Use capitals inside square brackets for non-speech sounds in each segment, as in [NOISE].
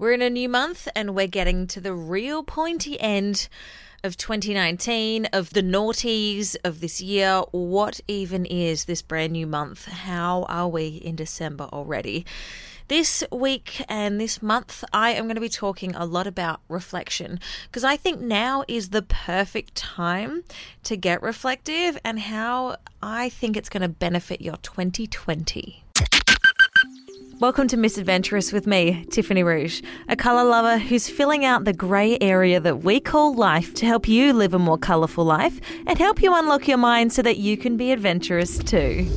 We're in a new month and we're getting to the real pointy end of 2019, of the naughties of this year. What even is this brand new month? How are we in December already? This week and this month, I am going to be talking a lot about reflection because I think now is the perfect time to get reflective and how I think it's going to benefit your 2020. Welcome to Misadventurous with me, Tiffany Rouge, a colour lover who's filling out the grey area that we call life to help you live a more colourful life and help you unlock your mind so that you can be adventurous too.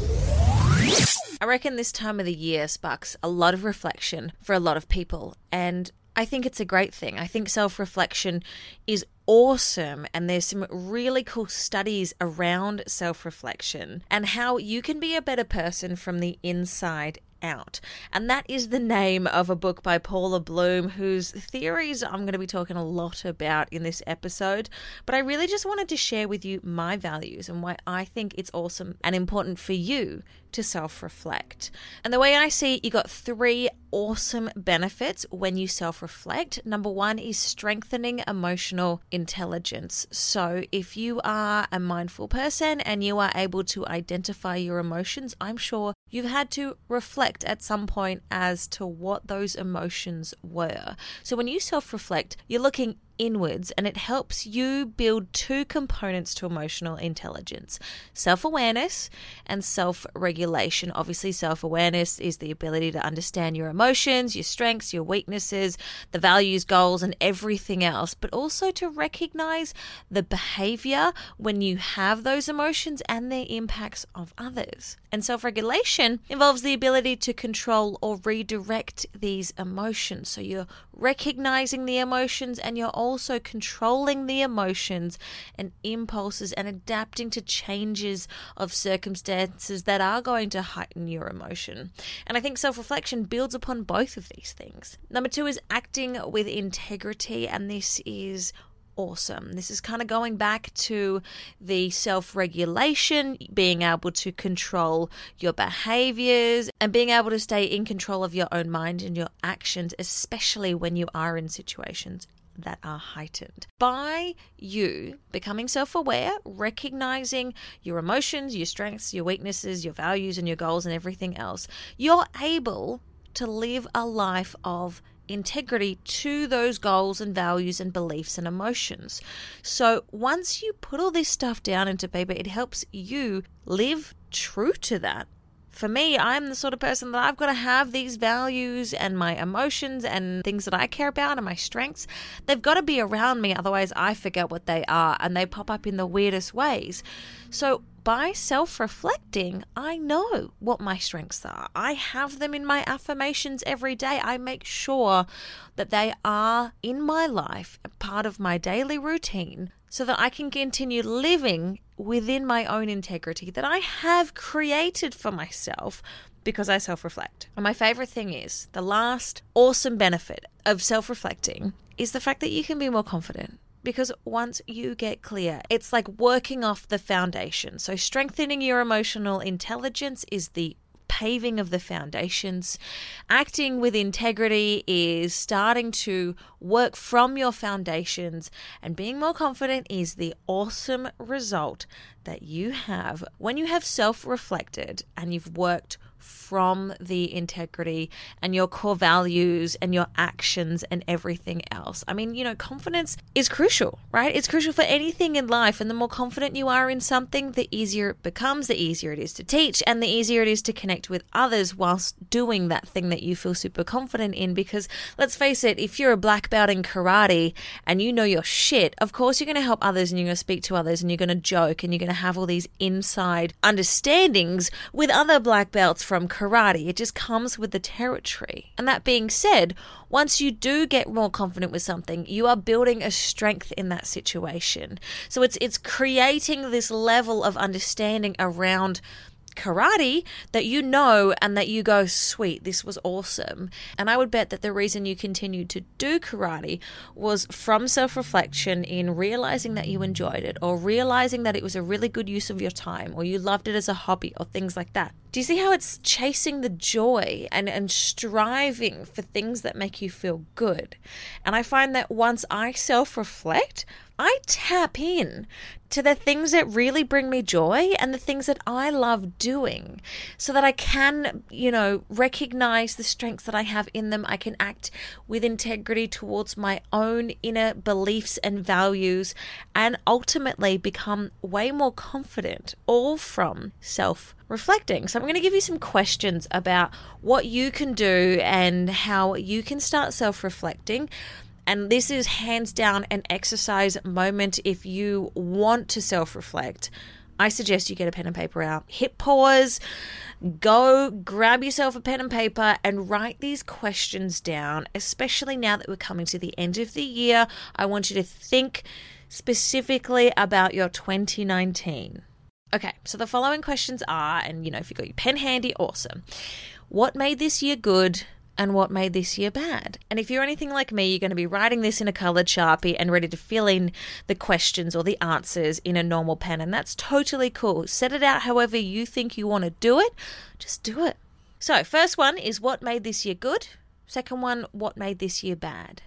I reckon this time of the year sparks a lot of reflection for a lot of people, and I think it's a great thing. I think self reflection is awesome, and there's some really cool studies around self reflection and how you can be a better person from the inside out. And that is the name of a book by Paula Bloom, whose theories I'm going to be talking a lot about in this episode. But I really just wanted to share with you my values and why I think it's awesome and important for you to self reflect. And the way I see it, you got three awesome benefits when you self reflect. Number one is strengthening emotional intelligence. So, if you are a mindful person and you are able to identify your emotions, I'm sure you've had to reflect at some point as to what those emotions were. So, when you self reflect, you're looking inwards and it helps you build two components to emotional intelligence self awareness and self regulation. Obviously, self awareness is the ability to understand your emotions, your strengths, your weaknesses, the values, goals, and everything else, but also to recognize the behavior when you have those emotions and their impacts of others. And self regulation involves the ability to control or redirect these emotions. So you're recognizing the emotions and you're also controlling the emotions and impulses and adapting to changes of circumstances that are going to heighten your emotion. And I think self reflection builds upon both of these things. Number two is acting with integrity, and this is awesome. This is kind of going back to the self regulation, being able to control your behaviors, and being able to stay in control of your own mind and your actions, especially when you are in situations that are heightened. By you becoming self aware, recognizing your emotions, your strengths, your weaknesses, your values, and your goals, and everything else, you're able to live a life of integrity to those goals and values and beliefs and emotions. So once you put all this stuff down into paper, it helps you live true to that. For me, I'm the sort of person that I've got to have these values and my emotions and things that I care about and my strengths. They've got to be around me, otherwise, I forget what they are and they pop up in the weirdest ways. So, by self reflecting, I know what my strengths are. I have them in my affirmations every day. I make sure that they are in my life, part of my daily routine, so that I can continue living within my own integrity that I have created for myself because I self reflect. And my favorite thing is the last awesome benefit of self reflecting is the fact that you can be more confident because once you get clear, it's like working off the foundation. So, strengthening your emotional intelligence is the paving of the foundations. Acting with integrity is starting to work from your foundations, and being more confident is the awesome result that you have when you have self reflected and you've worked from the integrity and your core values and your actions and everything else. I mean, you know, confidence is crucial, right? It's crucial for anything in life. And the more confident you are in something, the easier it becomes, the easier it is to teach, and the easier it is to connect with others whilst doing that thing that you feel super confident in. Because let's face it, if you're a black belt in karate and you know your shit, of course you're going to help others and you're going to speak to others and you're going to joke and you're going to have all these inside understandings with other black belts from karate. It just comes with the territory. And that being said, once you do get more confident with something, you are building a strength in that situation. So it's it's creating this level of understanding around karate that you know and that you go, sweet, this was awesome. And I would bet that the reason you continued to do karate was from self reflection in realizing that you enjoyed it or realizing that it was a really good use of your time or you loved it as a hobby or things like that. Do you see how it's chasing the joy and, and striving for things that make you feel good? And I find that once I self reflect, I tap in to the things that really bring me joy and the things that I love doing so that I can, you know, recognize the strengths that I have in them. I can act with integrity towards my own inner beliefs and values and ultimately become way more confident, all from self reflecting. So, I'm going to give you some questions about what you can do and how you can start self reflecting and this is hands down an exercise moment if you want to self reflect. I suggest you get a pen and paper out, hit pause, go grab yourself a pen and paper and write these questions down, especially now that we're coming to the end of the year. I want you to think specifically about your 2019. Okay, so the following questions are, and you know, if you've got your pen handy, awesome. What made this year good? And what made this year bad. And if you're anything like me, you're going to be writing this in a coloured sharpie and ready to fill in the questions or the answers in a normal pen. And that's totally cool. Set it out however you think you want to do it. Just do it. So, first one is what made this year good? Second one, what made this year bad?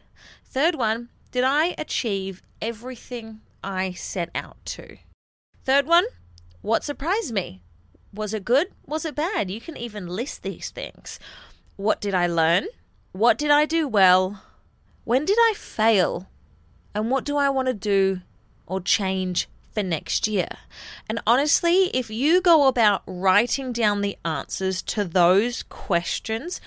Third one, did I achieve everything I set out to? Third one, what surprised me? Was it good? Was it bad? You can even list these things. What did I learn? What did I do well? When did I fail? And what do I want to do or change for next year? And honestly, if you go about writing down the answers to those questions,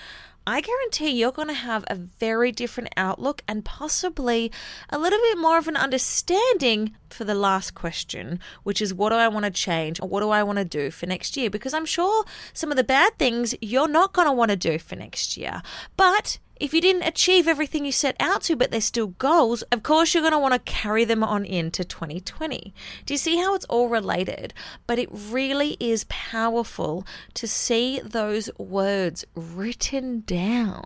I guarantee you're going to have a very different outlook and possibly a little bit more of an understanding for the last question, which is what do I want to change or what do I want to do for next year? Because I'm sure some of the bad things you're not going to want to do for next year. But if you didn't achieve everything you set out to, but they're still goals, of course you're going to want to carry them on into 2020. Do you see how it's all related? But it really is powerful to see those words written down.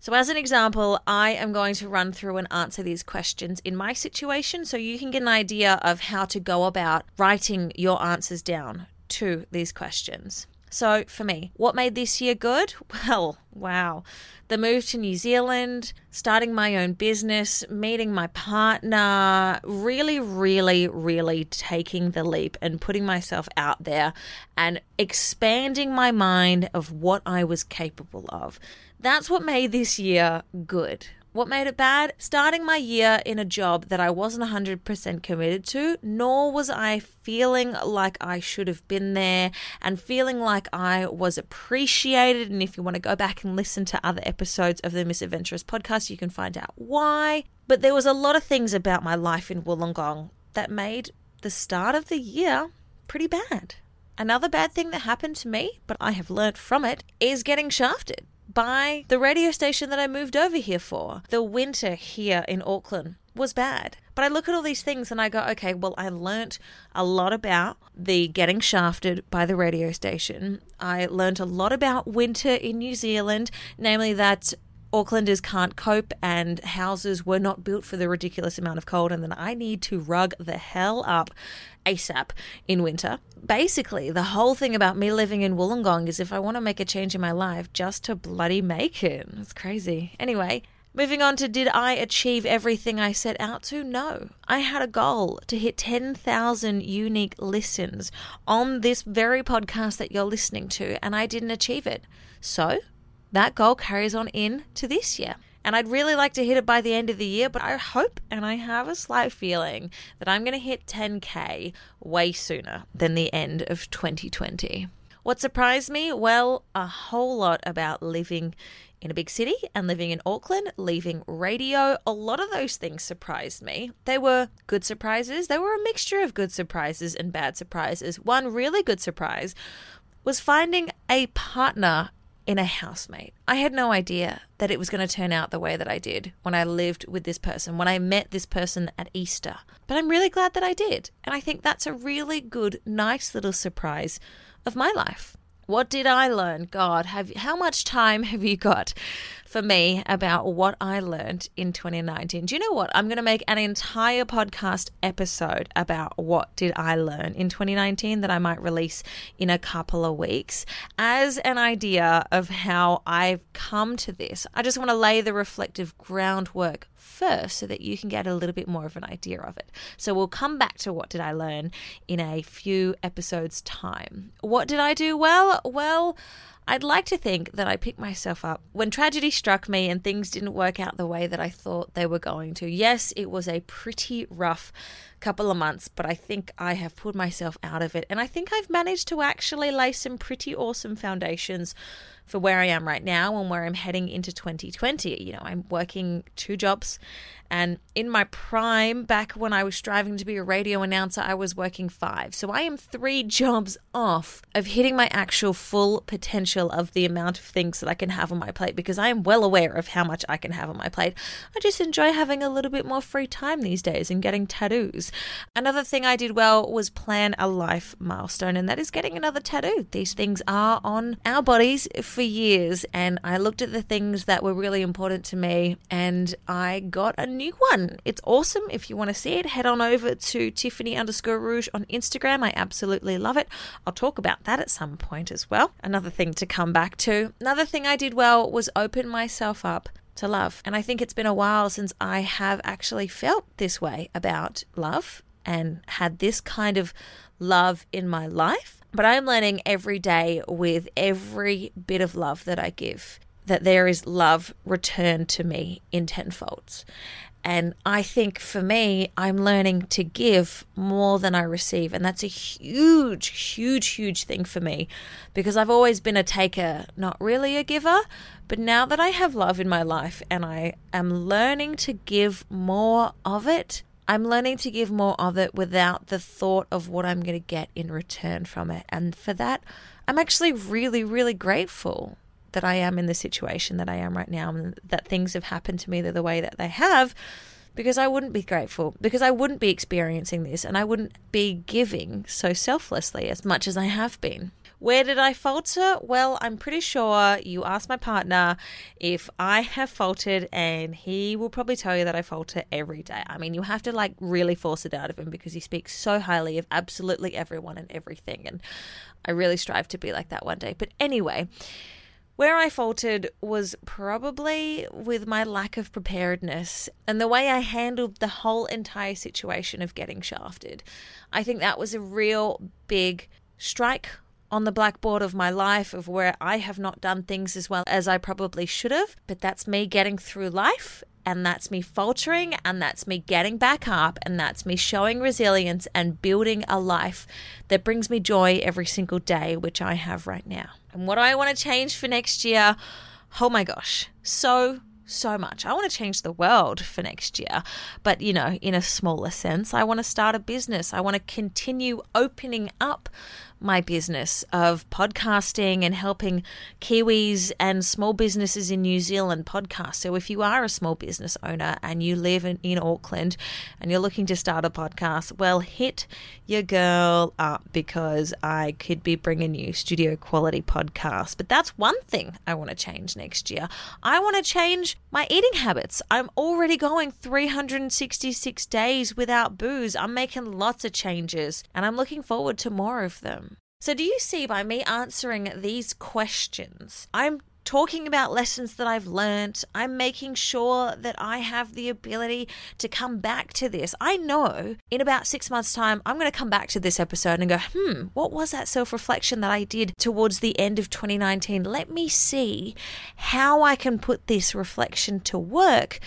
So, as an example, I am going to run through and answer these questions in my situation so you can get an idea of how to go about writing your answers down to these questions. So, for me, what made this year good? [LAUGHS] Well, wow. The move to New Zealand, starting my own business, meeting my partner, really, really, really taking the leap and putting myself out there and expanding my mind of what I was capable of. That's what made this year good. What made it bad? Starting my year in a job that I wasn't 100% committed to, nor was I feeling like I should have been there and feeling like I was appreciated. And if you want to go back and listen to other episodes of the Misadventurous podcast, you can find out why. But there was a lot of things about my life in Wollongong that made the start of the year pretty bad. Another bad thing that happened to me, but I have learnt from it, is getting shafted by the radio station that I moved over here for. The winter here in Auckland was bad. But I look at all these things and I go, okay, well, I learnt a lot about the getting shafted by the radio station. I learnt a lot about winter in New Zealand, namely that Aucklanders can't cope and houses were not built for the ridiculous amount of cold, and then I need to rug the hell up ASAP in winter. Basically, the whole thing about me living in Wollongong is if I want to make a change in my life, just to bloody make it. It's crazy. Anyway, Moving on to did I achieve everything I set out to? No. I had a goal to hit 10,000 unique listens on this very podcast that you're listening to, and I didn't achieve it. So that goal carries on in to this year. And I'd really like to hit it by the end of the year, but I hope and I have a slight feeling that I'm going to hit 10K way sooner than the end of 2020. What surprised me? Well, a whole lot about living in a big city and living in Auckland, leaving radio. A lot of those things surprised me. They were good surprises. They were a mixture of good surprises and bad surprises. One really good surprise was finding a partner in a housemate. I had no idea that it was going to turn out the way that I did when I lived with this person, when I met this person at Easter. But I'm really glad that I did. And I think that's a really good, nice little surprise of my life. What did I learn? God, have how much time have you got for me about what I learned in 2019. Do you know what? I'm going to make an entire podcast episode about what did I learn in 2019 that I might release in a couple of weeks as an idea of how I've come to this. I just want to lay the reflective groundwork first so that you can get a little bit more of an idea of it. So we'll come back to what did I learn in a few episodes time. What did I do well? Well, I'd like to think that I picked myself up when tragedy struck me and things didn't work out the way that I thought they were going to. Yes, it was a pretty rough couple of months, but I think I have pulled myself out of it. And I think I've managed to actually lay some pretty awesome foundations for where I am right now and where I'm heading into 2020. You know, I'm working two jobs and in my prime, back when I was striving to be a radio announcer, I was working five. So I am three jobs off of hitting my actual full potential of the amount of things that I can have on my plate because I am well aware of how much I can have on my plate. I just enjoy having a little bit more free time these days and getting tattoos. Another thing I did well was plan a life milestone, and that is getting another tattoo. These things are on our bodies for years, and I looked at the things that were really important to me, and I got a new new one. It's awesome. If you want to see it, head on over to Tiffany underscore Rouge on Instagram. I absolutely love it. I'll talk about that at some point as well. Another thing to come back to. Another thing I did well was open myself up to love. And I think it's been a while since I have actually felt this way about love and had this kind of love in my life. But I'm learning every day with every bit of love that I give that there is love returned to me in tenfolds. And I think for me, I'm learning to give more than I receive. And that's a huge, huge, huge thing for me because I've always been a taker, not really a giver. But now that I have love in my life and I am learning to give more of it, I'm learning to give more of it without the thought of what I'm going to get in return from it. And for that, I'm actually really, really grateful that I am in the situation that I am right now and that things have happened to me the way that they have because I wouldn't be grateful, because I wouldn't be experiencing this, and I wouldn't be giving so selflessly as much as I have been. Where did I falter? Well, I'm pretty sure you asked my partner if I have faltered, and he will probably tell you that I falter every day. I mean, you have to like really force it out of him because he speaks so highly of absolutely everyone and everything. And I really strive to be like that one day. But anyway, where I faltered was probably with my lack of preparedness and the way I handled the whole entire situation of getting shafted. I think that was a real big strike on the blackboard of my life of where I have not done things as well as I probably should have, but that's me getting through life and that's me faltering and that's me getting back up and that's me showing resilience and building a life that brings me joy every single day, which I have right now. And what do I want to change for next year, oh my gosh, so so much. I want to change the world for next year, but you know, in a smaller sense. I want to start a business. I want to continue opening up my business of podcasting and helping Kiwis and small businesses in New Zealand podcast. So, if you are a small business owner and you live in, in Auckland and you're looking to start a podcast, well, hit your girl up because I could be bringing you studio quality podcasts. But that's one thing I want to change next year. I want to change my eating habits. I'm already going 366 days without booze. I'm making lots of changes and I'm looking forward to more of them. So, do you see by me answering these questions, I'm talking about lessons that I've learned. I'm making sure that I have the ability to come back to this. I know in about six months' time, I'm going to come back to this episode and go, hmm, what was that self reflection that I did towards the end of 2019? Let me see how I can put this reflection to work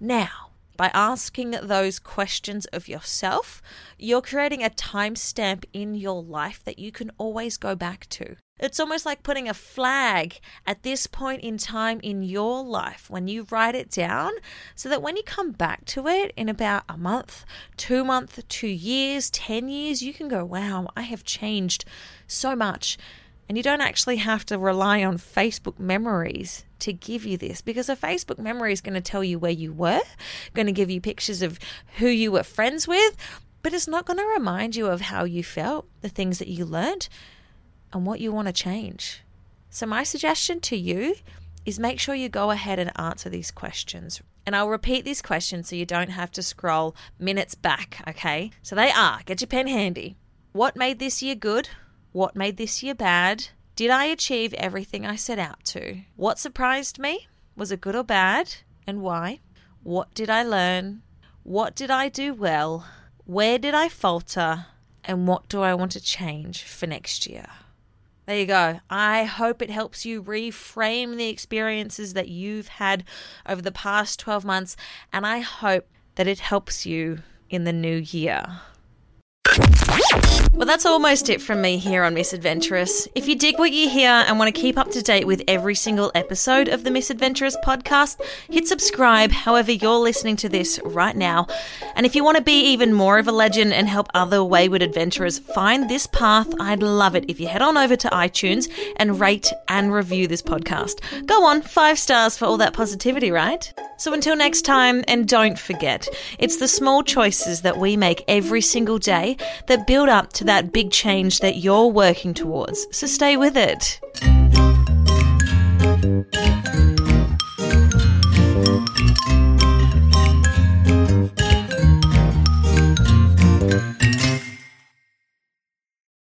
now. By asking those questions of yourself, you're creating a timestamp in your life that you can always go back to. It's almost like putting a flag at this point in time in your life when you write it down so that when you come back to it in about a month, two months, two years, 10 years, you can go, wow, I have changed so much. And you don't actually have to rely on Facebook memories to give you this because a Facebook memory is going to tell you where you were, going to give you pictures of who you were friends with, but it's not going to remind you of how you felt, the things that you learned, and what you want to change. So, my suggestion to you is make sure you go ahead and answer these questions. And I'll repeat these questions so you don't have to scroll minutes back, okay? So they are get your pen handy. What made this year good? What made this year bad? Did I achieve everything I set out to? What surprised me? Was it good or bad? And why? What did I learn? What did I do well? Where did I falter? And what do I want to change for next year? There you go. I hope it helps you reframe the experiences that you've had over the past 12 months, and I hope that it helps you in the new year. Well, that's almost it from me here on Misadventurous. If you dig what you hear and want to keep up to date with every single episode of the Misadventurous podcast, hit subscribe however you're listening to this right now. And if you want to be even more of a legend and help other wayward adventurers find this path, I'd love it if you head on over to iTunes and rate and review this podcast. Go on, five stars for all that positivity, right? So until next time, and don't forget, it's the small choices that we make every single day that build up to that big change that you're working towards. So stay with it.